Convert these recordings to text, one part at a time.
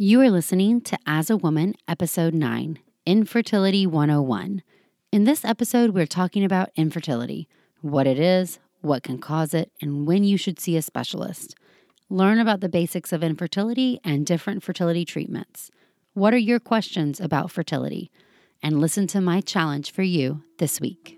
You are listening to As a Woman, Episode 9 Infertility 101. In this episode, we're talking about infertility what it is, what can cause it, and when you should see a specialist. Learn about the basics of infertility and different fertility treatments. What are your questions about fertility? And listen to my challenge for you this week.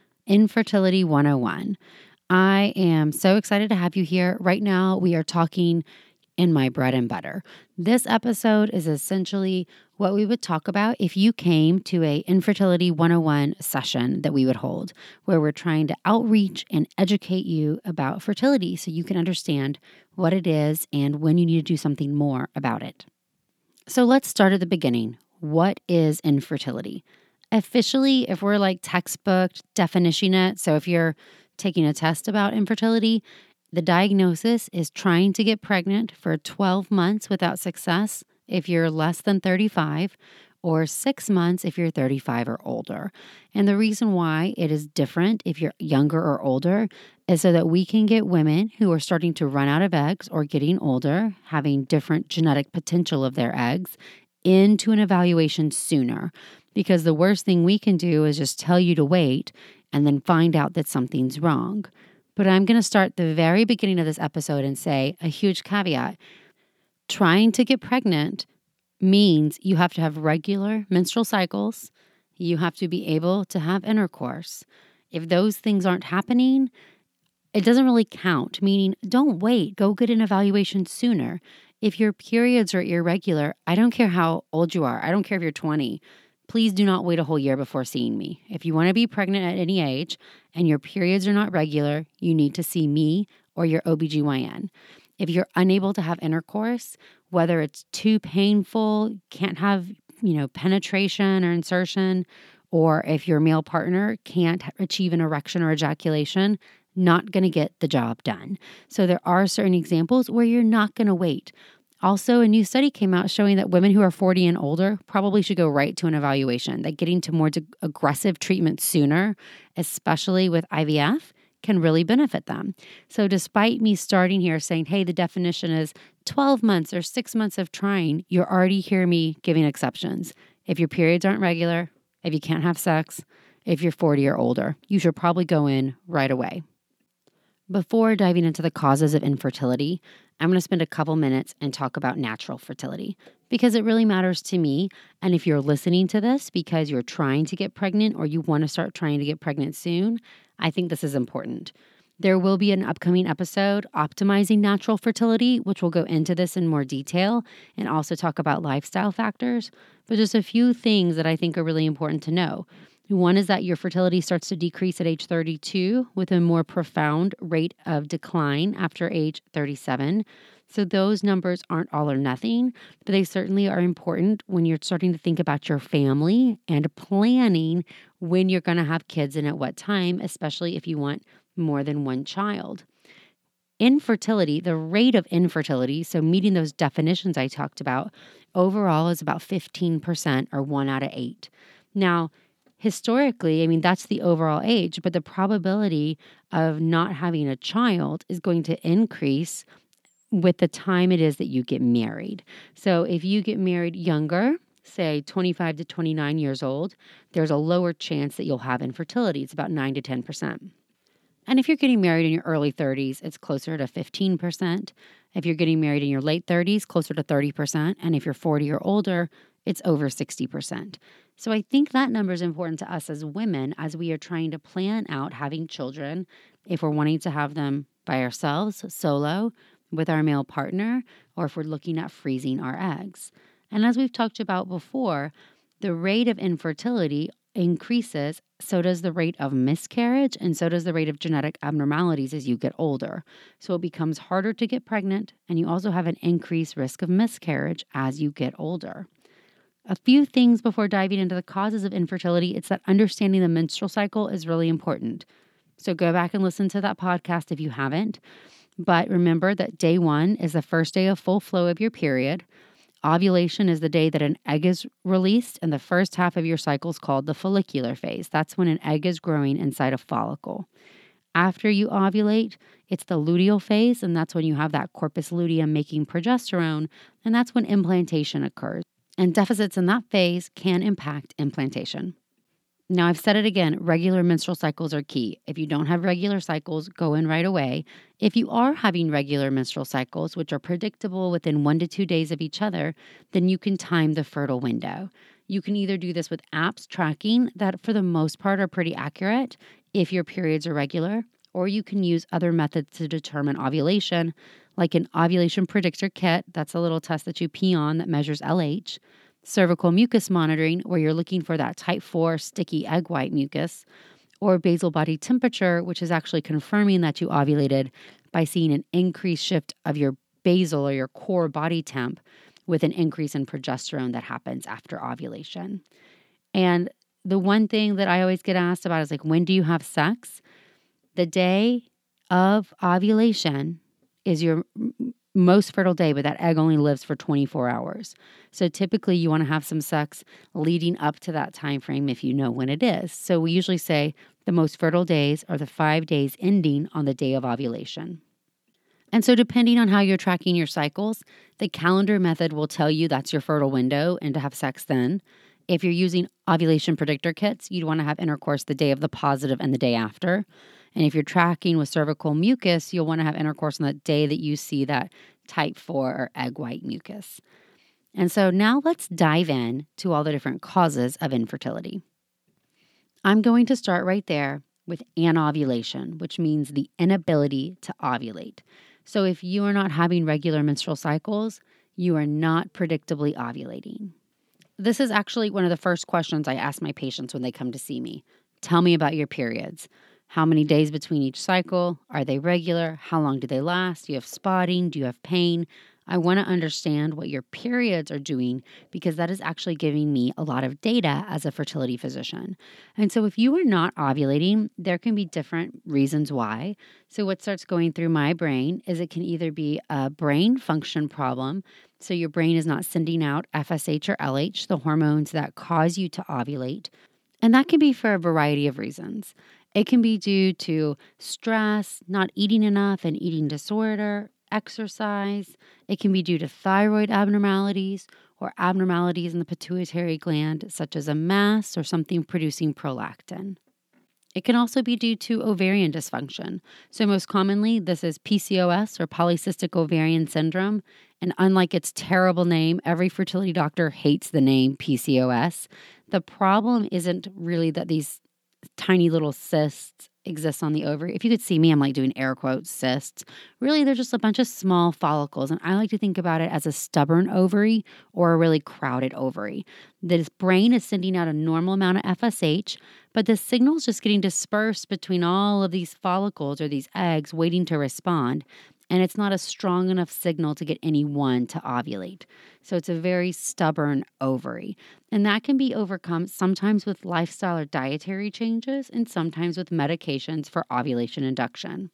Infertility 101. I am so excited to have you here. Right now, we are talking in my bread and butter. This episode is essentially what we would talk about if you came to a infertility 101 session that we would hold where we're trying to outreach and educate you about fertility so you can understand what it is and when you need to do something more about it. So let's start at the beginning. What is infertility? Officially, if we're like textbook definition it, so if you're taking a test about infertility, the diagnosis is trying to get pregnant for 12 months without success if you're less than 35 or six months if you're 35 or older. And the reason why it is different if you're younger or older is so that we can get women who are starting to run out of eggs or getting older, having different genetic potential of their eggs, into an evaluation sooner because the worst thing we can do is just tell you to wait and then find out that something's wrong. But I'm going to start the very beginning of this episode and say a huge caveat. Trying to get pregnant means you have to have regular menstrual cycles, you have to be able to have intercourse. If those things aren't happening, it doesn't really count, meaning don't wait, go get an evaluation sooner. If your periods are irregular, I don't care how old you are, I don't care if you're 20 please do not wait a whole year before seeing me. If you want to be pregnant at any age and your periods are not regular, you need to see me or your OBGYN. If you're unable to have intercourse, whether it's too painful, can't have, you know, penetration or insertion, or if your male partner can't achieve an erection or ejaculation, not going to get the job done. So there are certain examples where you're not going to wait. Also, a new study came out showing that women who are 40 and older probably should go right to an evaluation, that getting to more aggressive treatment sooner, especially with IVF, can really benefit them. So, despite me starting here saying, hey, the definition is 12 months or six months of trying, you're already hearing me giving exceptions. If your periods aren't regular, if you can't have sex, if you're 40 or older, you should probably go in right away. Before diving into the causes of infertility, I'm going to spend a couple minutes and talk about natural fertility because it really matters to me. And if you're listening to this because you're trying to get pregnant or you want to start trying to get pregnant soon, I think this is important. There will be an upcoming episode, Optimizing Natural Fertility, which will go into this in more detail and also talk about lifestyle factors. But just a few things that I think are really important to know. One is that your fertility starts to decrease at age 32 with a more profound rate of decline after age 37. So, those numbers aren't all or nothing, but they certainly are important when you're starting to think about your family and planning when you're going to have kids and at what time, especially if you want more than one child. Infertility, the rate of infertility, so meeting those definitions I talked about, overall is about 15% or one out of eight. Now, historically, I mean, that's the overall age, but the probability of not having a child is going to increase with the time it is that you get married. So if you get married younger, say 25 to 29 years old, there's a lower chance that you'll have infertility. It's about 9 to 10%. And if you're getting married in your early 30s, it's closer to 15%. If you're getting married in your late 30s, closer to 30%. And if you're 40 or older, it's over 60%. So I think that number is important to us as women as we are trying to plan out having children, if we're wanting to have them by ourselves, solo, with our male partner, or if we're looking at freezing our eggs. And as we've talked about before, the rate of infertility increases so does the rate of miscarriage, and so does the rate of genetic abnormalities as you get older. So it becomes harder to get pregnant, and you also have an increased risk of miscarriage as you get older. A few things before diving into the causes of infertility it's that understanding the menstrual cycle is really important. So go back and listen to that podcast if you haven't. But remember that day one is the first day of full flow of your period. Ovulation is the day that an egg is released, and the first half of your cycle is called the follicular phase. That's when an egg is growing inside a follicle. After you ovulate, it's the luteal phase, and that's when you have that corpus luteum making progesterone, and that's when implantation occurs. And deficits in that phase can impact implantation. Now, I've said it again regular menstrual cycles are key. If you don't have regular cycles, go in right away. If you are having regular menstrual cycles, which are predictable within one to two days of each other, then you can time the fertile window. You can either do this with apps tracking that, for the most part, are pretty accurate if your periods are regular, or you can use other methods to determine ovulation, like an ovulation predictor kit. That's a little test that you pee on that measures LH cervical mucus monitoring, where you're looking for that type 4 sticky egg white mucus, or basal body temperature, which is actually confirming that you ovulated by seeing an increased shift of your basal or your core body temp with an increase in progesterone that happens after ovulation. And the one thing that I always get asked about is like, when do you have sex? The day of ovulation is your most fertile day, but that egg only lives for 24 hours. So typically you want to have some sex leading up to that time frame if you know when it is. So we usually say the most fertile days are the 5 days ending on the day of ovulation. And so depending on how you're tracking your cycles, the calendar method will tell you that's your fertile window and to have sex then. If you're using ovulation predictor kits, you'd want to have intercourse the day of the positive and the day after. And if you're tracking with cervical mucus, you'll want to have intercourse on the day that you see that type 4 or egg white mucus. And so now let's dive in to all the different causes of infertility. I'm going to start right there with anovulation, which means the inability to ovulate. So if you are not having regular menstrual cycles, you are not predictably ovulating. This is actually one of the first questions I ask my patients when they come to see me. Tell me about your periods. How many days between each cycle? Are they regular? How long do they last? Do you have spotting? Do you have pain? I want to understand what your periods are doing because that is actually giving me a lot of data as a fertility physician. And so, if you are not ovulating, there can be different reasons why. So, what starts going through my brain is it can either be a brain function problem. So, your brain is not sending out FSH or LH, the hormones that cause you to ovulate. And that can be for a variety of reasons. It can be due to stress, not eating enough, and eating disorder, exercise. It can be due to thyroid abnormalities or abnormalities in the pituitary gland, such as a mass or something producing prolactin. It can also be due to ovarian dysfunction. So, most commonly, this is PCOS or polycystic ovarian syndrome. And unlike its terrible name, every fertility doctor hates the name PCOS. The problem isn't really that these tiny little cysts exist on the ovary. If you could see me, I'm like doing air quotes cysts. Really, they're just a bunch of small follicles. And I like to think about it as a stubborn ovary or a really crowded ovary. This brain is sending out a normal amount of FSH, but the signal is just getting dispersed between all of these follicles or these eggs waiting to respond and it's not a strong enough signal to get any one to ovulate. So it's a very stubborn ovary. And that can be overcome sometimes with lifestyle or dietary changes and sometimes with medications for ovulation induction.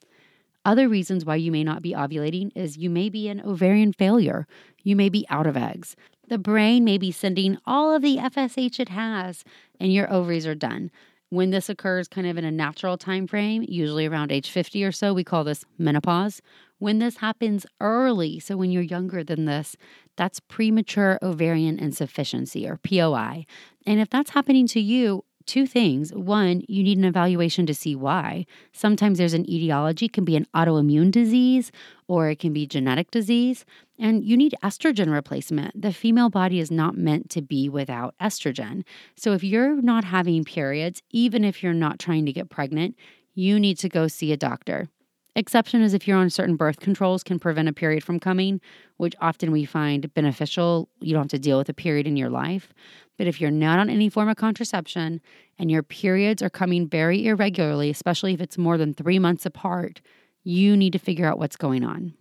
Other reasons why you may not be ovulating is you may be an ovarian failure. You may be out of eggs. The brain may be sending all of the FSH it has, and your ovaries are done. When this occurs kind of in a natural time frame, usually around age 50 or so, we call this menopause. When this happens early, so when you're younger than this, that's premature ovarian insufficiency or POI. And if that's happening to you, two things. One, you need an evaluation to see why. Sometimes there's an etiology, it can be an autoimmune disease or it can be genetic disease, and you need estrogen replacement. The female body is not meant to be without estrogen. So if you're not having periods, even if you're not trying to get pregnant, you need to go see a doctor. Exception is if you're on certain birth controls can prevent a period from coming, which often we find beneficial. You don't have to deal with a period in your life. But if you're not on any form of contraception and your periods are coming very irregularly, especially if it's more than three months apart, you need to figure out what's going on.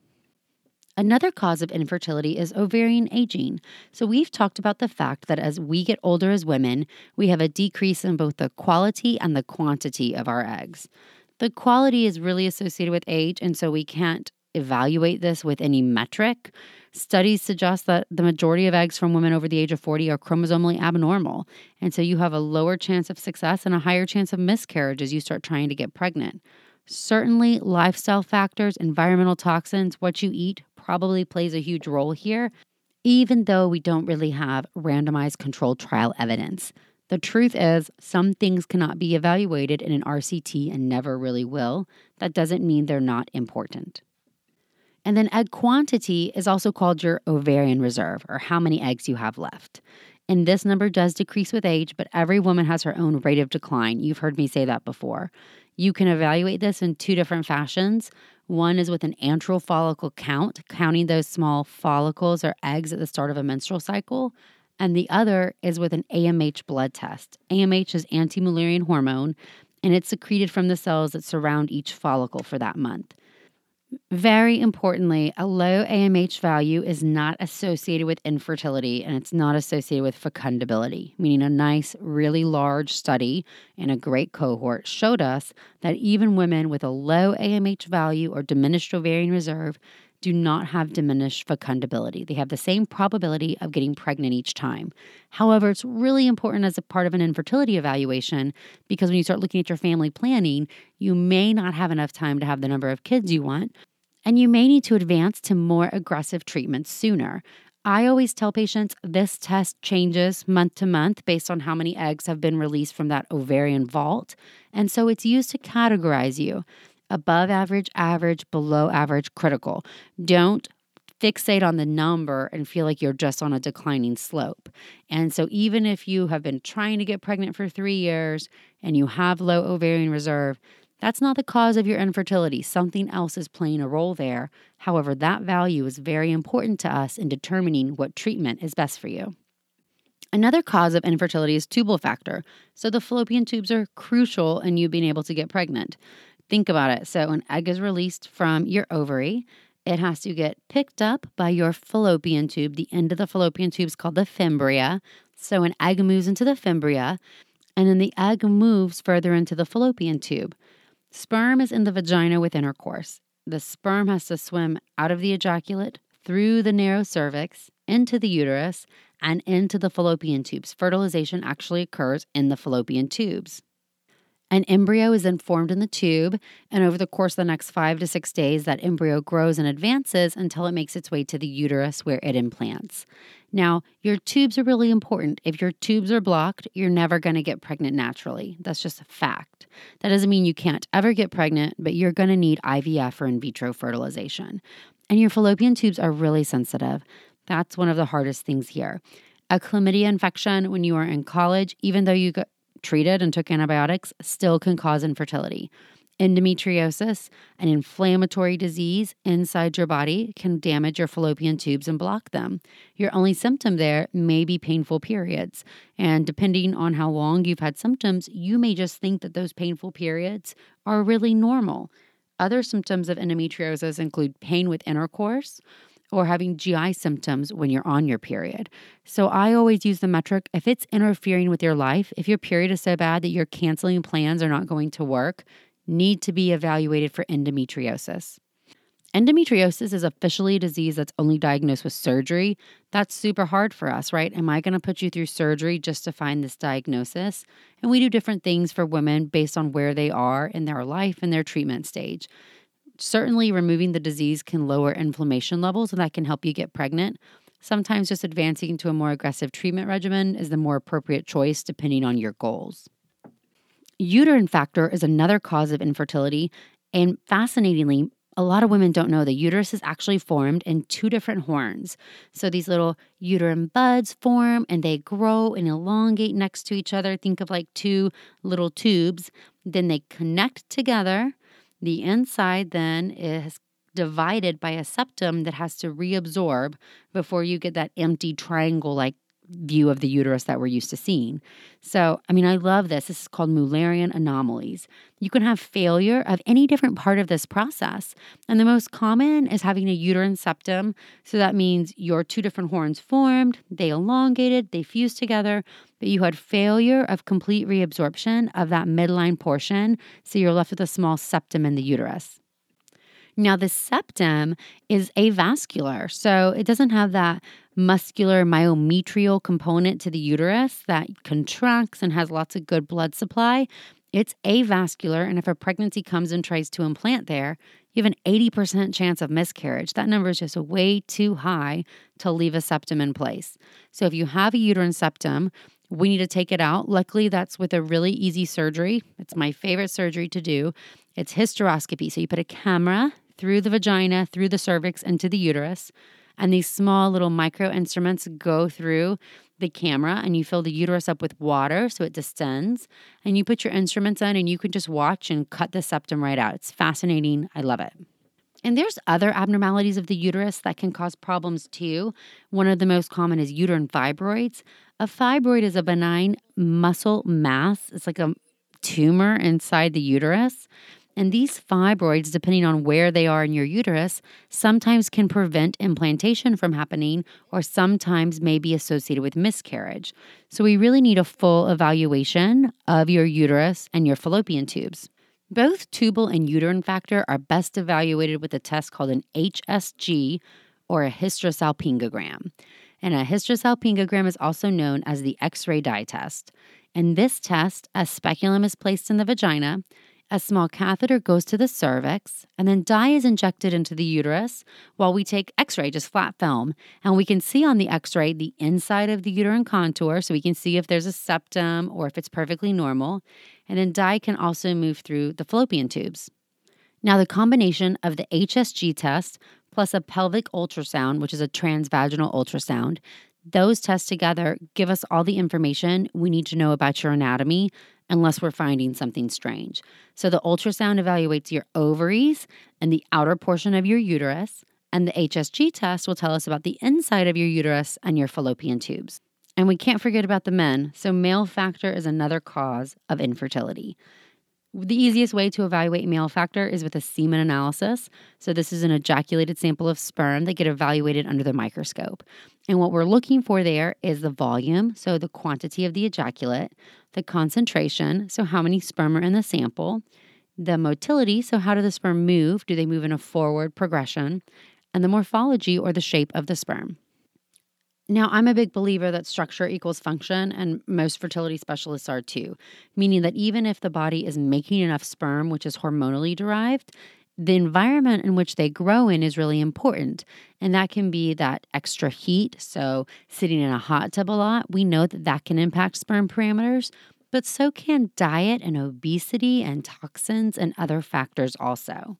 Another cause of infertility is ovarian aging. So, we've talked about the fact that as we get older as women, we have a decrease in both the quality and the quantity of our eggs. The quality is really associated with age, and so we can't evaluate this with any metric. Studies suggest that the majority of eggs from women over the age of 40 are chromosomally abnormal. And so you have a lower chance of success and a higher chance of miscarriage as you start trying to get pregnant. Certainly, lifestyle factors, environmental toxins, what you eat probably plays a huge role here, even though we don't really have randomized controlled trial evidence. The truth is, some things cannot be evaluated in an RCT and never really will. That doesn't mean they're not important. And then egg quantity is also called your ovarian reserve, or how many eggs you have left. And this number does decrease with age, but every woman has her own rate of decline. You've heard me say that before. You can evaluate this in two different fashions. One is with an antral follicle count, counting those small follicles or eggs at the start of a menstrual cycle and the other is with an AMH blood test. AMH is anti Mullerian hormone, and it's secreted from the cells that surround each follicle for that month. Very importantly, a low AMH value is not associated with infertility and it's not associated with fecundability, meaning a nice, really large study in a great cohort showed us that even women with a low AMH value or diminished ovarian reserve do not have diminished fecundability. They have the same probability of getting pregnant each time. However, it's really important as a part of an infertility evaluation because when you start looking at your family planning, you may not have enough time to have the number of kids you want, and you may need to advance to more aggressive treatments sooner. I always tell patients this test changes month to month based on how many eggs have been released from that ovarian vault. And so it's used to categorize you above average, average, below average, critical. Don't fixate on the number and feel like you're just on a declining slope. And so, even if you have been trying to get pregnant for three years and you have low ovarian reserve, that's not the cause of your infertility. Something else is playing a role there. However, that value is very important to us in determining what treatment is best for you. Another cause of infertility is tubal factor. So, the fallopian tubes are crucial in you being able to get pregnant. Think about it. So, an egg is released from your ovary. It has to get picked up by your fallopian tube. The end of the fallopian tube is called the fimbria. So, an egg moves into the fimbria, and then the egg moves further into the fallopian tube. Sperm is in the vagina with intercourse. The sperm has to swim out of the ejaculate, through the narrow cervix, into the uterus, and into the fallopian tubes. Fertilization actually occurs in the fallopian tubes. An embryo is then formed in the tube, and over the course of the next five to six days, that embryo grows and advances until it makes its way to the uterus where it implants. Now, your tubes are really important. If your tubes are blocked, you're never going to get pregnant naturally. That's just a fact. That doesn't mean you can't ever get pregnant, but you're going to need IVF or in vitro fertilization. And your fallopian tubes are really sensitive. That's one of the hardest things here. A chlamydia infection when you are in college, even though you treated and took antibiotics still can cause infertility. Endometriosis, an inflammatory disease inside your body, can damage your fallopian tubes and block them. Your only symptom there may be painful periods. And depending on how long you've had symptoms, you may just think that those painful periods are really normal. Other symptoms of endometriosis include pain with intercourse, or having GI symptoms when you're on your period. So I always use the metric if it's interfering with your life, if your period is so bad that you're canceling plans or not going to work, need to be evaluated for endometriosis. Endometriosis is officially a disease that's only diagnosed with surgery. That's super hard for us, right? Am I going to put you through surgery just to find this diagnosis? And we do different things for women based on where they are in their life and their treatment stage certainly removing the disease can lower inflammation levels and that can help you get pregnant. Sometimes just advancing to a more aggressive treatment regimen is the more appropriate choice depending on your goals. Uterine factor is another cause of infertility, and fascinatingly, a lot of women don't know the uterus is actually formed in two different horns. So these little uterine buds form and they grow and elongate next to each other. Think of like two little tubes. Then they connect together The inside then is divided by a septum that has to reabsorb before you get that empty triangle like view of the uterus that we're used to seeing. So, I mean, I love this. This is called Mullerian anomalies. You can have failure of any different part of this process. And the most common is having a uterine septum. So that means your two different horns formed, they elongated, they fused together, but you had failure of complete reabsorption of that midline portion. So you're left with a small septum in the uterus. Now, the septum is avascular, so it doesn't have that muscular myometrial component to the uterus that contracts and has lots of good blood supply. It's avascular, and if a pregnancy comes and tries to implant there, you have an 80% chance of miscarriage. That number is just way too high to leave a septum in place. So, if you have a uterine septum, we need to take it out. Luckily, that's with a really easy surgery. It's my favorite surgery to do. It's hysteroscopy. So, you put a camera through the vagina, through the cervix, into the uterus. And these small little micro instruments go through the camera and you fill the uterus up with water so it distends. And you put your instruments in and you can just watch and cut the septum right out. It's fascinating. I love it. And there's other abnormalities of the uterus that can cause problems too. One of the most common is uterine fibroids. A fibroid is a benign muscle mass, it's like a tumor inside the uterus. And these fibroids, depending on where they are in your uterus, sometimes can prevent implantation from happening or sometimes may be associated with miscarriage. So we really need a full evaluation of your uterus and your fallopian tubes. Both tubal and uterine factor are best evaluated with a test called an HSG or a hysterosalpingogram. And a hysterosalpingogram is also known as the X ray dye test. In this test, a speculum is placed in the vagina a small catheter goes to the cervix, and then dye is injected into the uterus while we take x ray, just flat film. And we can see on the x ray the inside of the uterine contour, so we can see if there's a septum or if it's perfectly normal. And then dye can also move through the fallopian tubes. Now, the combination of the HSG test plus a pelvic ultrasound, which is a transvaginal ultrasound, those tests together give us all the information we need to know about your anatomy unless we're finding something strange. So the ultrasound evaluates your ovaries and the outer portion of your uterus, and the HSG test will tell us about the inside of your uterus and your fallopian tubes. And we can't forget about the men, so male factor is another cause of infertility. The easiest way to evaluate male factor is with a semen analysis. So, this is an ejaculated sample of sperm that get evaluated under the microscope. And what we're looking for there is the volume, so the quantity of the ejaculate, the concentration, so how many sperm are in the sample, the motility, so how do the sperm move? Do they move in a forward progression? And the morphology or the shape of the sperm. Now, I'm a big believer that structure equals function, and most fertility specialists are too, meaning that even if the body is making enough sperm, which is hormonally derived, the environment in which they grow in is really important. And that can be that extra heat. So, sitting in a hot tub a lot, we know that that can impact sperm parameters, but so can diet and obesity and toxins and other factors also.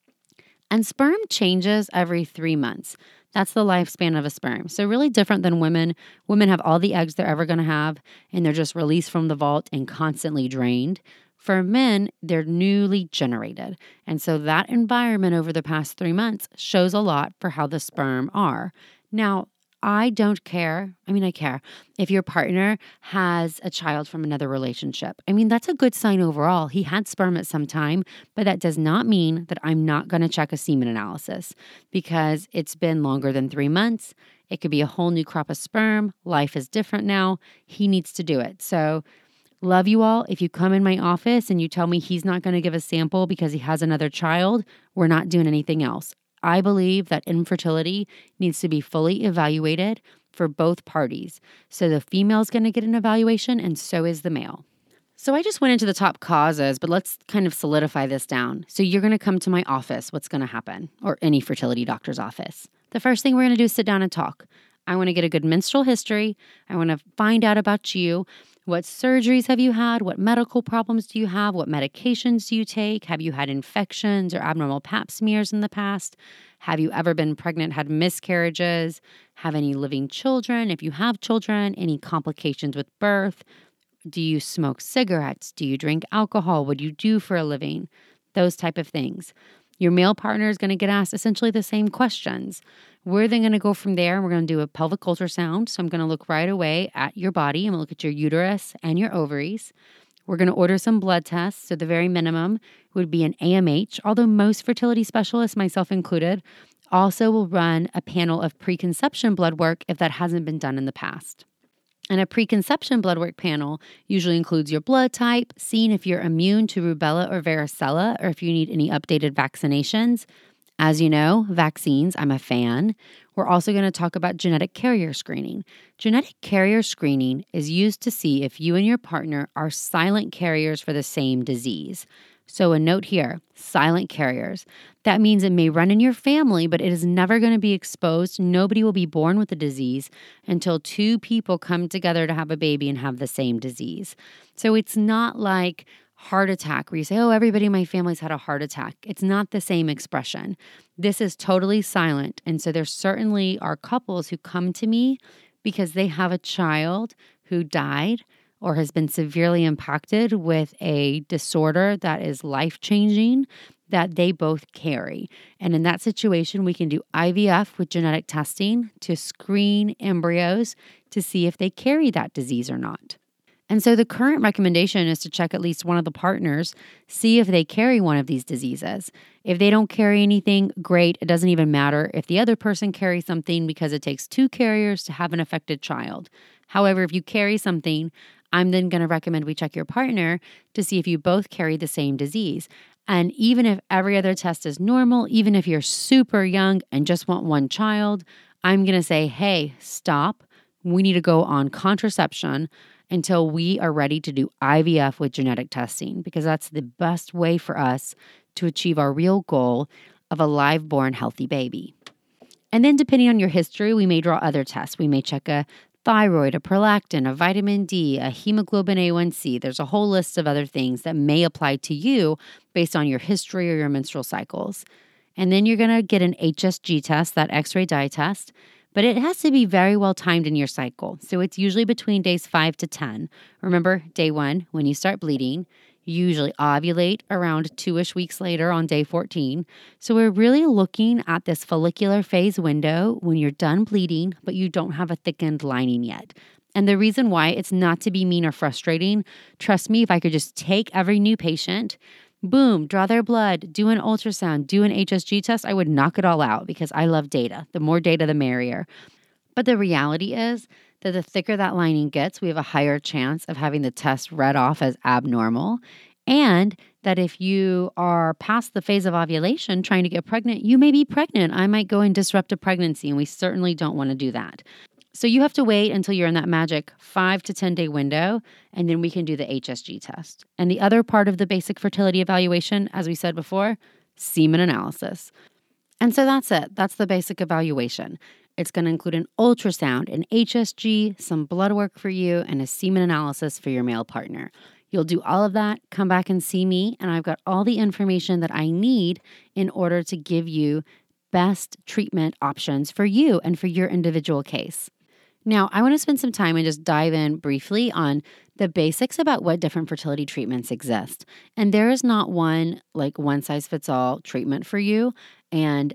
And sperm changes every three months. That's the lifespan of a sperm. So, really different than women. Women have all the eggs they're ever going to have, and they're just released from the vault and constantly drained. For men, they're newly generated. And so, that environment over the past three months shows a lot for how the sperm are. Now, I don't care. I mean, I care if your partner has a child from another relationship. I mean, that's a good sign overall. He had sperm at some time, but that does not mean that I'm not going to check a semen analysis because it's been longer than three months. It could be a whole new crop of sperm. Life is different now. He needs to do it. So, love you all. If you come in my office and you tell me he's not going to give a sample because he has another child, we're not doing anything else. I believe that infertility needs to be fully evaluated for both parties. So the female is going to get an evaluation, and so is the male. So I just went into the top causes, but let's kind of solidify this down. So you're going to come to my office. What's going to happen? Or any fertility doctor's office. The first thing we're going to do is sit down and talk. I want to get a good menstrual history. I want to find out about you. What surgeries have you had? What medical problems do you have? What medications do you take? Have you had infections or abnormal pap smears in the past? Have you ever been pregnant, had miscarriages? Have any living children? If you have children, any complications with birth? Do you smoke cigarettes? Do you drink alcohol? What do you do for a living? those type of things. Your male partner is going to get asked essentially the same questions. We're then going to go from there and we're going to do a pelvic ultrasound. So I'm going to look right away at your body. Going to look at your uterus and your ovaries. We're going to order some blood tests. So the very minimum would be an AMH, although most fertility specialists, myself included, also will run a panel of preconception blood work if that hasn't been done in the past. And a preconception blood work panel usually includes your blood type, seeing if you're immune to rubella or varicella, or if you need any updated vaccinations. As you know, vaccines, I'm a fan. We're also going to talk about genetic carrier screening. Genetic carrier screening is used to see if you and your partner are silent carriers for the same disease. So, a note here silent carriers. That means it may run in your family, but it is never going to be exposed. Nobody will be born with the disease until two people come together to have a baby and have the same disease. So, it's not like heart attack where you say, Oh, everybody in my family's had a heart attack. It's not the same expression. This is totally silent. And so, there certainly are couples who come to me because they have a child who died or has been severely impacted with a disorder that is life changing that they both carry. And in that situation, we can do IVF with genetic testing to screen embryos to see if they carry that disease or not. And so the current recommendation is to check at least one of the partners, see if they carry one of these diseases. If they don't carry anything, great. It doesn't even matter if the other person carries something because it takes two carriers to have an affected child. However, if you carry something, I'm then going to recommend we check your partner to see if you both carry the same disease. And even if every other test is normal, even if you're super young and just want one child, I'm going to say, hey, stop. We need to go on contraception until we are ready to do IVF with genetic testing because that's the best way for us to achieve our real goal of a live born healthy baby. And then, depending on your history, we may draw other tests. We may check a thyroid, a prolactin, a vitamin D, a hemoglobin A1C. There's a whole list of other things that may apply to you based on your history or your menstrual cycles. And then you're going to get an HSG test, that x ray dye test, but it has to be very well timed in your cycle. So it's usually between days five to 10. Remember, day one, when you start bleeding, usually ovulate around two ish weeks later on day 14. So we're really looking at this follicular phase window when you're done bleeding, but you don't have a thickened lining yet. And the reason why it's not to be mean or frustrating, trust me, if I could just take every new patient, boom, draw their blood, do an ultrasound, do an HSG test, I would knock it all out because I love data. The more data, the merrier. But the reality is, that the thicker that lining gets, we have a higher chance of having the test read off as abnormal. And that if you are past the phase of ovulation trying to get pregnant, you may be pregnant. I might go and disrupt a pregnancy, and we certainly don't want to do that. So you have to wait until you're in that magic five to 10 day window, and then we can do the HSG test. And the other part of the basic fertility evaluation, as we said before, semen analysis. And so that's it. That's the basic evaluation. It's going to include an ultrasound, an HSG, some blood work for you, and a semen analysis for your male partner. You'll do all of that, come back and see me, and I've got all the information that I need in order to give you best treatment options for you and for your individual case. Now, I want to spend some time and just dive in briefly on the basics about what different fertility treatments exist. And there is not one like one size fits all treatment for you. And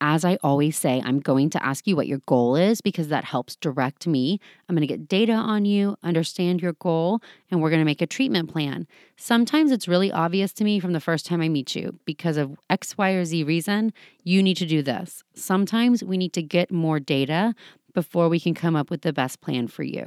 as I always say, I'm going to ask you what your goal is because that helps direct me. I'm going to get data on you, understand your goal, and we're going to make a treatment plan. Sometimes it's really obvious to me from the first time I meet you because of X, Y, or Z reason, you need to do this. Sometimes we need to get more data before we can come up with the best plan for you.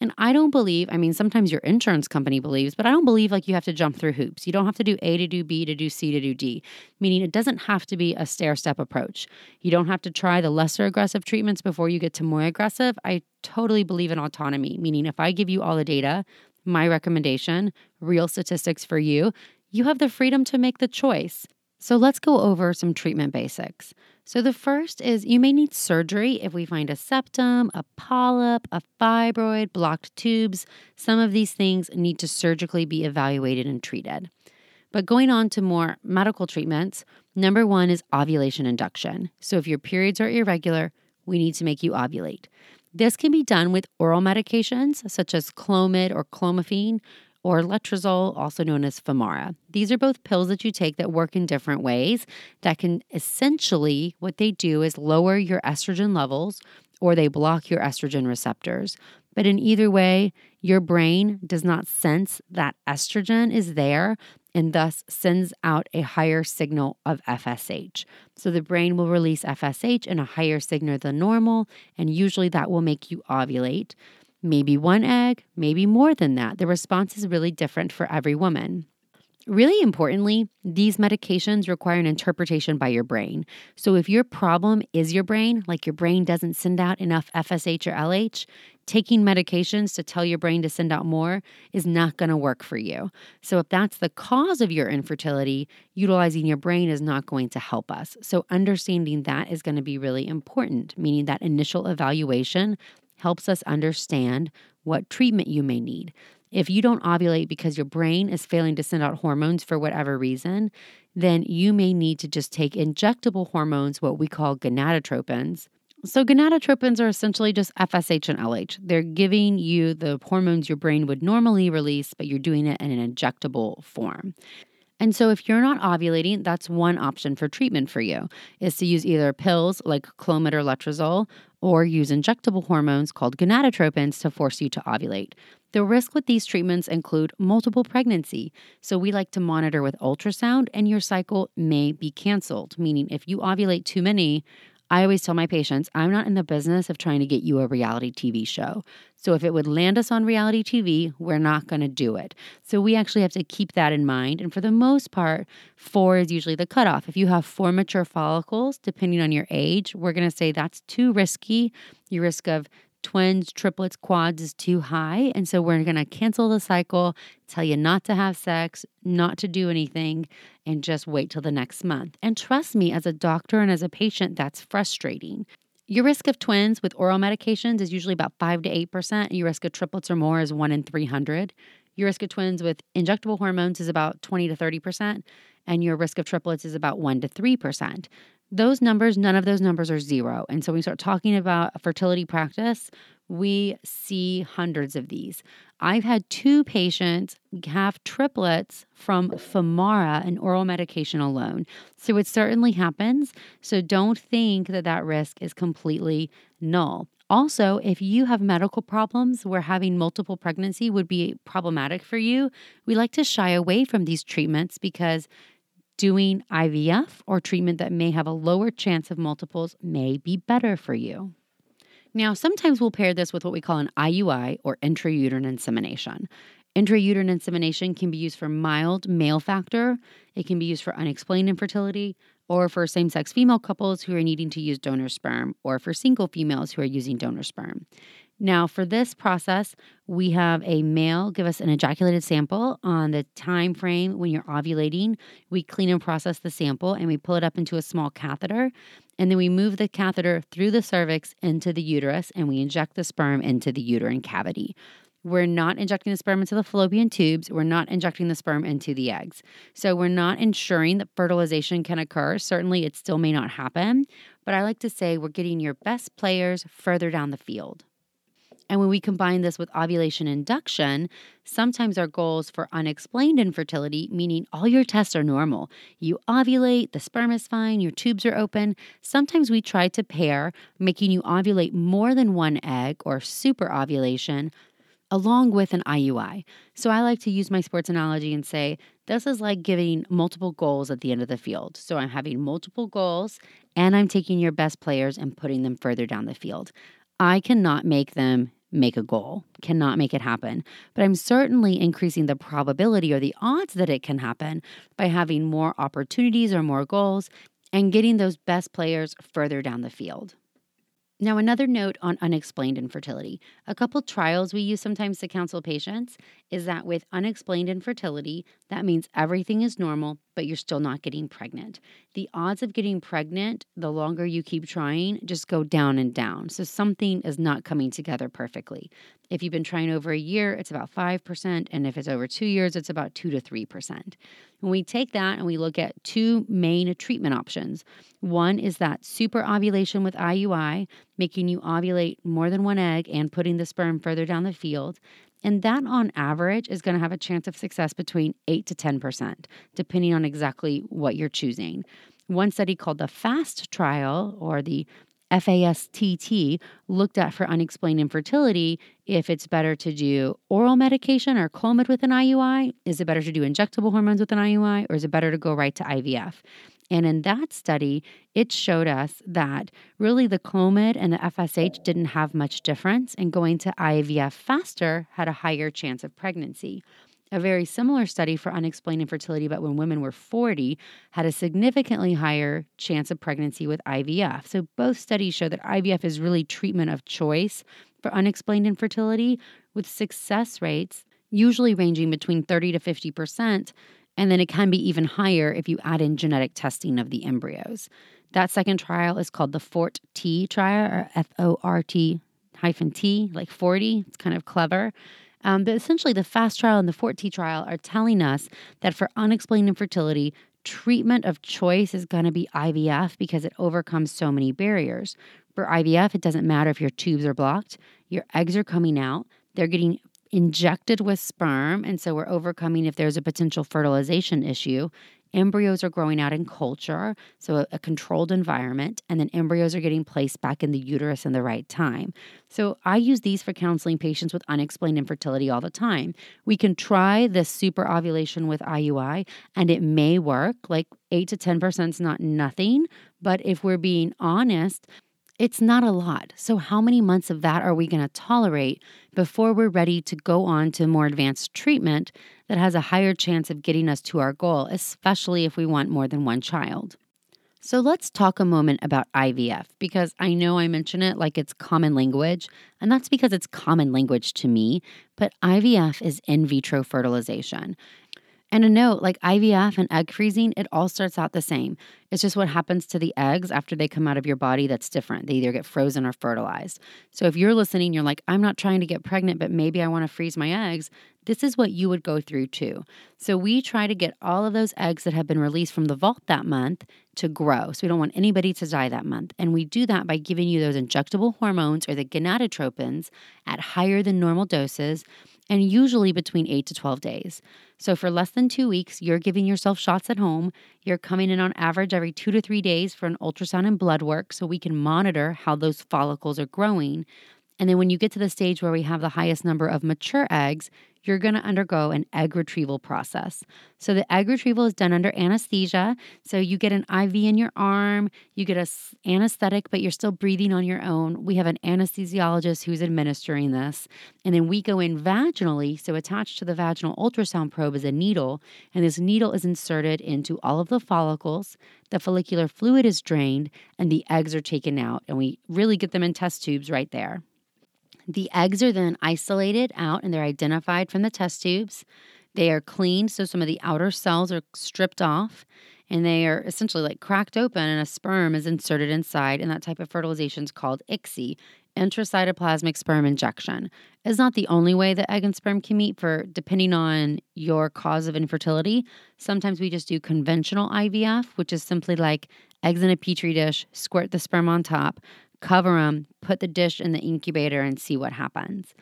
And I don't believe, I mean, sometimes your insurance company believes, but I don't believe like you have to jump through hoops. You don't have to do A to do B to do C to do D, meaning it doesn't have to be a stair step approach. You don't have to try the lesser aggressive treatments before you get to more aggressive. I totally believe in autonomy, meaning if I give you all the data, my recommendation, real statistics for you, you have the freedom to make the choice. So let's go over some treatment basics. So, the first is you may need surgery if we find a septum, a polyp, a fibroid, blocked tubes. Some of these things need to surgically be evaluated and treated. But going on to more medical treatments, number one is ovulation induction. So, if your periods are irregular, we need to make you ovulate. This can be done with oral medications such as Clomid or Clomiphene, or letrozole, also known as Femara. These are both pills that you take that work in different ways that can essentially, what they do is lower your estrogen levels or they block your estrogen receptors. But in either way, your brain does not sense that estrogen is there and thus sends out a higher signal of FSH. So the brain will release FSH in a higher signal than normal, and usually that will make you ovulate. Maybe one egg, maybe more than that. The response is really different for every woman. Really importantly, these medications require an interpretation by your brain. So if your problem is your brain, like your brain doesn't send out enough FSH or LH, taking medications to tell your brain to send out more is not going to work for you. So if that's the cause of your infertility, utilizing your brain is not going to help us. So understanding that is going to be really important, meaning that initial evaluation helps us understand what treatment you may need. If you don't ovulate because your brain is failing to send out hormones for whatever reason, then you may need to just take injectable hormones, what we call gonadotropins. So, gonadotropins are essentially just FSH and LH. They're giving you the hormones your brain would normally release, but you're doing it in an injectable form. And so if you're not ovulating, that's one option for treatment for you is to use either pills like Clomid or Letrozole or use injectable hormones called gonadotropins to force you to ovulate. The risk with these treatments include multiple pregnancy. So we like to monitor with ultrasound and your cycle may be canceled, meaning if you ovulate too many, I always tell my patients, I'm not in the business of trying to get you a reality TV show. So if it would land us on reality TV, we're not going to do it. So we actually have to keep that in mind. And for the most part, four is usually the cutoff. If you have four mature follicles, depending on your age, we're going to say that's too risky. Your risk of twins, triplets, quads is too high. And so we're going to cancel the cycle, tell you not to have sex, not to do anything, and just wait till the next month. And trust me, as a doctor and as a patient, that's frustrating. Your risk of twins with oral medications is usually about 5 to 8%. Your risk of triplets or more is 1 in 300. Your risk of twins with injectable hormones is about 20 to 30%, and your risk of triplets is about 1 to 3%. Those numbers, none of those numbers are zero. And so when we start talking about a fertility practice, we see hundreds of these. I've had two patients have triplets from Femara, an oral medication alone. So it certainly happens. So don't think that that risk is completely null. Also, if you have medical problems where having multiple pregnancy would be problematic for you, we like to shy away from these treatments because doing IVF or treatment that may have a lower chance of multiples may be better for you. Now, sometimes we'll pair this with what we call an IUI or intrauterine insemination. Intrauterine insemination can be used for mild male factor, it can be used for unexplained infertility, or for same sex female couples who are needing to use donor sperm, or for single females who are using donor sperm. Now, for this process, we have a male give us an ejaculated sample on the time frame when you're ovulating. We clean and process the sample and we pull it up into a small catheter. And then we move the catheter through the cervix into the uterus and we inject the sperm into the uterine cavity. We're not injecting the sperm into the fallopian tubes. We're not injecting the sperm into the eggs. So we're not ensuring that fertilization can occur. Certainly, it still may not happen. But I like to say we're getting your best players further down the field. And when we combine this with ovulation induction, sometimes our goals for unexplained infertility, meaning all your tests are normal. You ovulate, the sperm is fine, your tubes are open. Sometimes we try to pair, making you ovulate more than one egg or super ovulation along with an IUI. So I like to use my sports analogy and say this is like giving multiple goals at the end of the field. So I'm having multiple goals and I'm taking your best players and putting them further down the field. I cannot make them make a goal, cannot make it happen. But I'm certainly increasing the probability or the odds that it can happen by having more opportunities or more goals and getting those best players further down the field. Now, another note on unexplained infertility. A couple trials we use sometimes to counsel patients is that with unexplained infertility, that means everything is normal, but you're still not getting pregnant. The odds of getting pregnant, the longer you keep trying, just go down and down. So something is not coming together perfectly. If you've been trying over a year, it's about 5%. And if it's over two years, it's about 2 to 3%. When we take that and we look at two main treatment options, one is that super ovulation with IUI, making you ovulate more than one egg and putting the sperm further down the field. And that on average is going to have a chance of success between 8 to 10%, depending on exactly what you're choosing. One study called the FAST trial or the FASTT looked at for unexplained infertility if it's better to do oral medication or Clomid with an IUI. Is it better to do injectable hormones with an IUI or is it better to go right to IVF? And in that study, it showed us that really the Clomid and the FSH didn't have much difference, and going to IVF faster had a higher chance of pregnancy. A very similar study for unexplained infertility, but when women were 40, had a significantly higher chance of pregnancy with IVF. So both studies show that IVF is really treatment of choice for unexplained infertility, with success rates usually ranging between 30 to 50 percent and then it can be even higher if you add in genetic testing of the embryos. That second trial is called the FORT T trial, or F O R T hyphen T, like 40. It's kind of clever. Um, but essentially, the FAST trial and the FORT T trial are telling us that for unexplained infertility, treatment of choice is going to be IVF because it overcomes so many barriers. For IVF, it doesn't matter if your tubes are blocked, your eggs are coming out, they're getting injected with sperm. And so we're overcoming if there's a potential fertilization issue. Embryos are growing out in culture, so a, a, controlled environment, and then embryos are getting placed back in the uterus in the right time. So I use these for counseling patients with unexplained infertility all the time. We can try this super ovulation with IUI, and it may work. Like 8 to 10% is not nothing, but if we're being honest, it's not a lot. So, how many months of that are we going to tolerate before we're ready to go on to more advanced treatment that has a higher chance of getting us to our goal, especially if we want more than one child? So, let's talk a moment about IVF because I know I mention it like it's common language, and that's because it's common language to me. But IVF is in vitro fertilization. And a note like IVF and egg freezing, it all starts out the same. It's just what happens to the eggs after they come out of your body that's different. They either get frozen or fertilized. So if you're listening, you're like, I'm not trying to get pregnant, but maybe I want to freeze my eggs. This is what you would go through too. So we try to get all of those eggs that have been released from the vault that month to grow. So we don't want anybody to die that month. And we do that by giving you those injectable hormones or the gonadotropins at higher than normal doses and usually between 8 to 12 days. So, for less than two weeks, you're giving yourself shots at home. You're coming in on average every two to three days for an ultrasound and blood work so we can monitor how those follicles are growing. And then, when you get to the stage where we have the highest number of mature eggs, you're going to undergo an egg retrieval process. So, the egg retrieval is done under anesthesia. So, you get an IV in your arm, you get an anesthetic, but you're still breathing on your own. We have an anesthesiologist who's administering this. And then we go in vaginally. So, attached to the vaginal ultrasound probe is a needle, and this needle is inserted into all of the follicles. The follicular fluid is drained, and the eggs are taken out. And we really get them in test tubes right there. The eggs are then isolated out and they're identified from the test tubes. They are cleaned, so some of the outer cells are stripped off and they are essentially like cracked open and a sperm is inserted inside. And that type of fertilization is called ICSI, intracytoplasmic sperm injection. It's not the only way that egg and sperm can meet for depending on your cause of infertility. Sometimes we just do conventional IVF, which is simply like eggs in a petri dish, squirt the sperm on top cover them, put the dish in the incubator, and see what happens.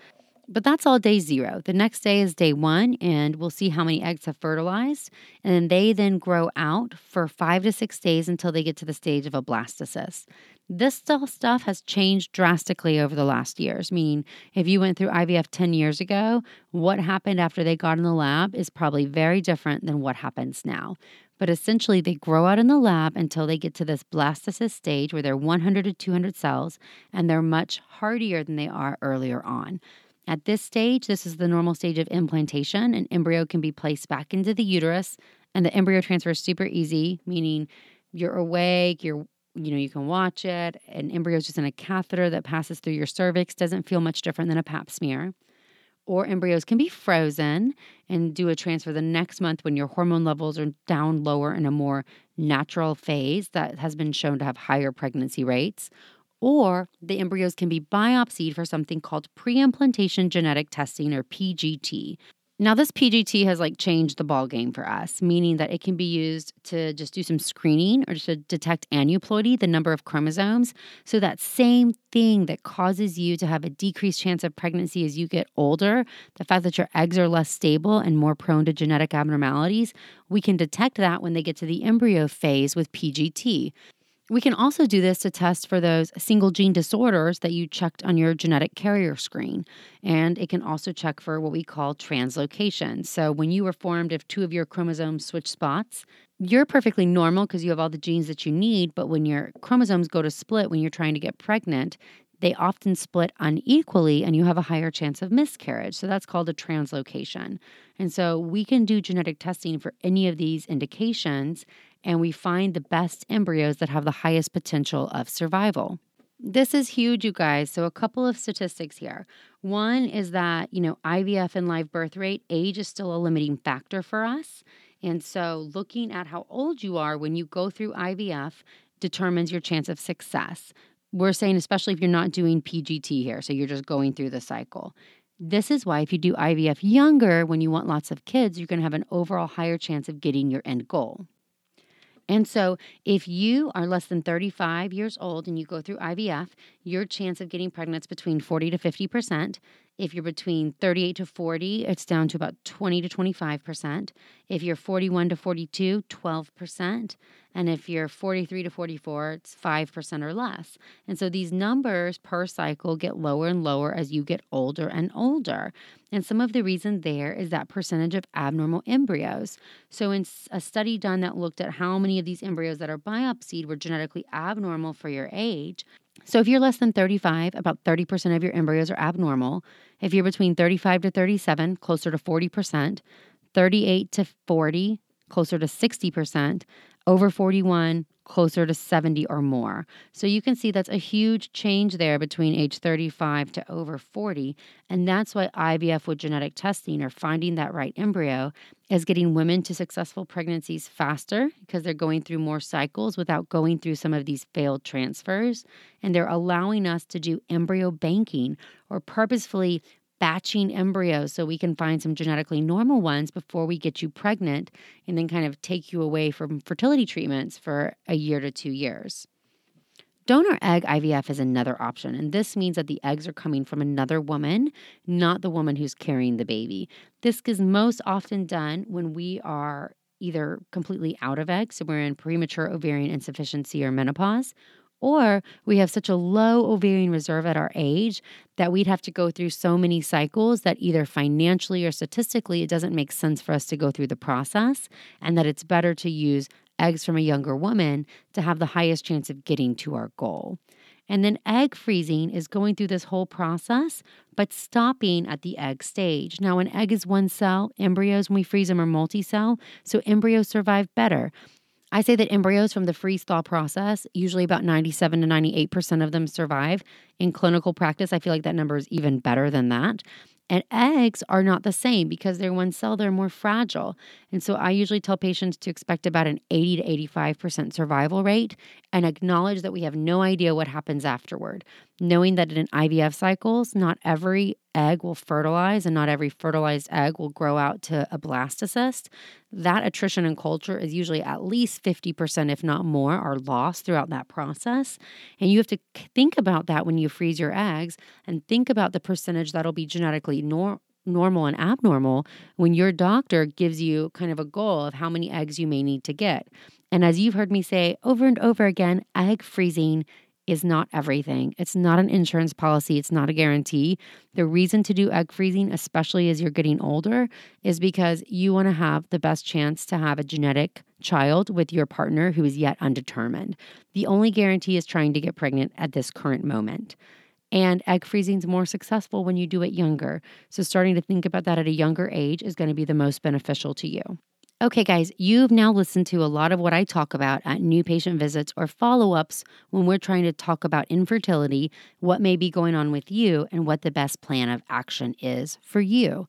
But that's all day zero. The next day is day one, and we'll see how many eggs have fertilized. And they then grow out for five to six days until they get to the stage of a blastocyst. This stuff has changed drastically over the last years, meaning if you went through IVF 10 years ago, what happened after they got in the lab is probably very different than what happens now. But essentially, they grow out in the lab until they get to this blastocyst stage where they're 100 to 200 cells and they're much hardier than they are earlier on. At this stage, this is the normal stage of implantation. An embryo can be placed back into the uterus, and the embryo transfer is super easy, meaning you're awake, you're you know, you can watch it. An embryo is just in a catheter that passes through your cervix, doesn't feel much different than a pap smear or embryos can be frozen and do a transfer the next month when your hormone levels are down lower in a more natural phase that has been shown to have higher pregnancy rates. Or the embryos can be biopsied for something called preimplantation genetic testing or PGT. Now, this PGT has like changed the ball game for us, meaning that it can be used to just do some screening or to detect aneuploidy, the number of chromosomes. So, that same thing that causes you to have a decreased chance of pregnancy as you get older, the fact that your eggs are less stable and more prone to genetic abnormalities, we can detect that when they get to the embryo phase with PGT. We can also do this to test for those single gene disorders that you checked on your genetic carrier screen. And it can also check for what we call translocation. So, when you were formed, if two of your chromosomes switch spots, you're perfectly normal because you have all the genes that you need. But when your chromosomes go to split when you're trying to get pregnant, they often split unequally and you have a higher chance of miscarriage. So that's called a translocation. And so we can do genetic testing for any of these indications and we find the best embryos that have the highest potential of survival. This is huge, you guys. So, a couple of statistics here. One is that, you know, IVF and live birth rate, age is still a limiting factor for us. And so, looking at how old you are when you go through IVF determines your chance of success. We're saying, especially if you're not doing PGT here, so you're just going through the cycle. This is why, if you do IVF younger when you want lots of kids, you're going to have an overall higher chance of getting your end goal. And so, if you are less than 35 years old and you go through IVF, your chance of getting pregnant is between 40 to 50%. If you're between 38 to 40, it's down to about 20 to 25%. If you're 41 to 42, 12%. And if you're 43 to 44, it's 5% or less. And so these numbers per cycle get lower and lower as you get older and older. And some of the reason there is that percentage of abnormal embryos. So, in a study done that looked at how many of these embryos that are biopsied were genetically abnormal for your age, so if you're less than 35, about 30% of your embryos are abnormal. If you're between 35 to 37, closer to 40%, 38 to 40, closer to 60%, over 41, closer to 70 or more. So you can see that's a huge change there between age 35 to over 40. And that's why IVF with genetic testing or finding that right embryo is getting women to successful pregnancies faster because they're going through more cycles without going through some of these failed transfers. And they're allowing us to do embryo banking or purposefully batching embryos so we can find some genetically normal ones before we get you pregnant and then kind of take you away from fertility treatments for a year to two years. Donor egg IVF is another option, and this means that the eggs are coming from another woman, not the woman who's carrying the baby. This is most often done when we are either completely out of eggs, so we're in premature ovarian insufficiency or menopause, or we have such a low ovarian reserve at our age that we'd have to go through so many cycles that either financially or statistically it doesn't make sense for us to go through the process, and that it's better to use eggs from a younger woman to have the highest chance of getting to our goal. And then egg freezing is going through this whole process, but stopping at the egg stage. Now, an egg is one cell, embryos, when we freeze them, are multi cell, so embryos survive better. I say that embryos from the freeze thaw process, usually about 97 to 98% of them survive. In clinical practice, I feel like that number is even better than that. And eggs are not the same because they're one cell, they're more fragile. And so I usually tell patients to expect about an 80 to 85% survival rate and acknowledge that we have no idea what happens afterward. Knowing that in IVF cycles, not every egg will fertilize and not every fertilized egg will grow out to a blastocyst. That attrition and culture is usually at least 50%, if not more, are lost throughout that process. And you have to think about that when you freeze your eggs and think about the percentage that'll be genetically nor- normal and abnormal when your doctor gives you kind of a goal of how many eggs you may need to get. And as you've heard me say over and over again, egg freezing is not everything. It's not an insurance policy, it's not a guarantee. The reason to do egg freezing, especially as you're getting older, is because you want to have the best chance to have a genetic child with your partner who is yet undetermined. The only guarantee is trying to get pregnant at this current moment. And egg freezing is more successful when you do it younger. So, starting to think about that at a younger age is going to be the most beneficial to you. Okay, guys, you've now listened to a lot of what I talk about at new patient visits or follow ups when we're trying to talk about infertility, what may be going on with you, and what the best plan of action is for you.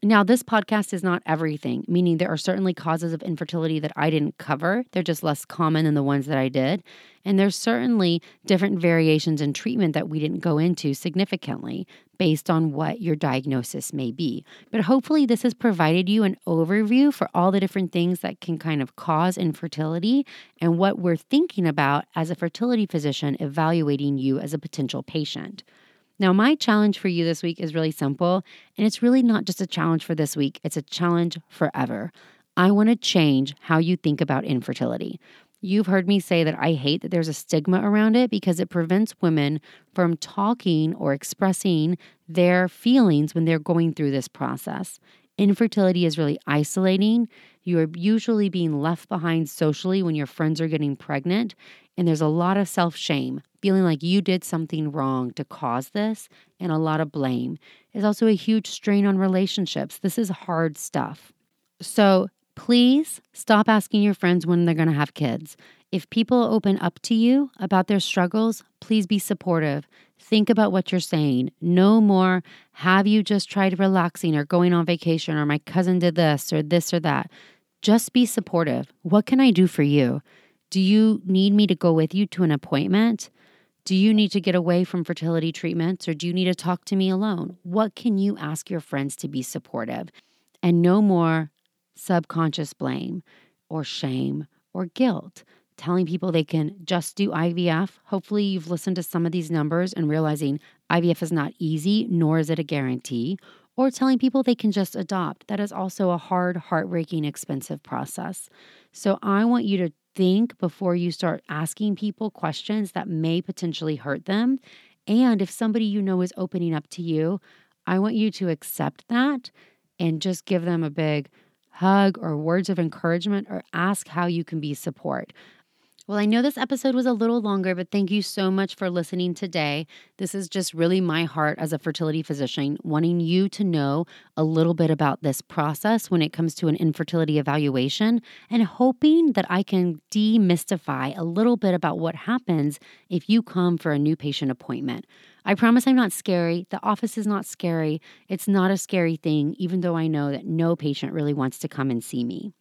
Now, this podcast is not everything, meaning there are certainly causes of infertility that I didn't cover. They're just less common than the ones that I did. And there's certainly different variations in treatment that we didn't go into significantly based on what your diagnosis may be. But hopefully, this has provided you an overview for all the different things that can kind of cause infertility and what we're thinking about as a fertility physician evaluating you as a potential patient. Now, my challenge for you this week is really simple, and it's really not just a challenge for this week, it's a challenge forever. I want to change how you think about infertility. You've heard me say that I hate that there's a stigma around it because it prevents women from talking or expressing their feelings when they're going through this process. Infertility is really isolating. You are usually being left behind socially when your friends are getting pregnant, and there's a lot of self shame feeling like you did something wrong to cause this, and a lot of blame. is also a huge strain on relationships. This is hard stuff. So please stop asking your friends when they're going to have kids. If people open up to you about their struggles, please be supportive. Think about what you're saying. No more, have you just tried relaxing or going on vacation or my cousin did this or this or that. Just be supportive. What can I do for you? Do you need me to go with you to an appointment? Do you need to get away from fertility treatments or do you need to talk to me alone? What can you ask your friends to be supportive? And no more subconscious blame or shame or guilt. Telling people they can just do IVF. Hopefully, you've listened to some of these numbers and realizing IVF is not easy, nor is it a guarantee. Or telling people they can just adopt. That is also a hard, heartbreaking, expensive process. So, I want you to think before you start asking people questions that may potentially hurt them. And if somebody you know is opening up to you, I want you to accept that and just give them a big hug or words of encouragement or ask how you can be support. Well, I know this episode was a little longer, but thank you so much for listening today. This is just really my heart as a fertility physician, wanting you to know a little bit about this process when it comes to an infertility evaluation and hoping that I can demystify a little bit about what happens if you come for a new patient appointment. I promise I'm not scary. The office is not scary. It's not a scary thing, even though I know that no patient really wants to come and see me.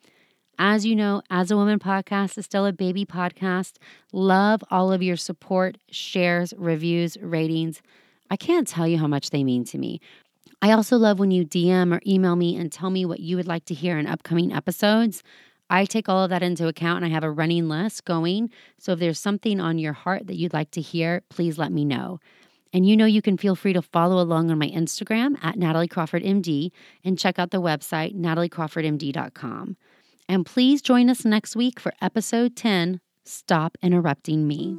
As you know, As a Woman podcast is still a baby podcast. Love all of your support, shares, reviews, ratings. I can't tell you how much they mean to me. I also love when you DM or email me and tell me what you would like to hear in upcoming episodes. I take all of that into account and I have a running list going. So if there's something on your heart that you'd like to hear, please let me know. And you know you can feel free to follow along on my Instagram at Natalie Crawford MD and check out the website nataliecrawfordmd.com. And please join us next week for episode 10 Stop Interrupting Me.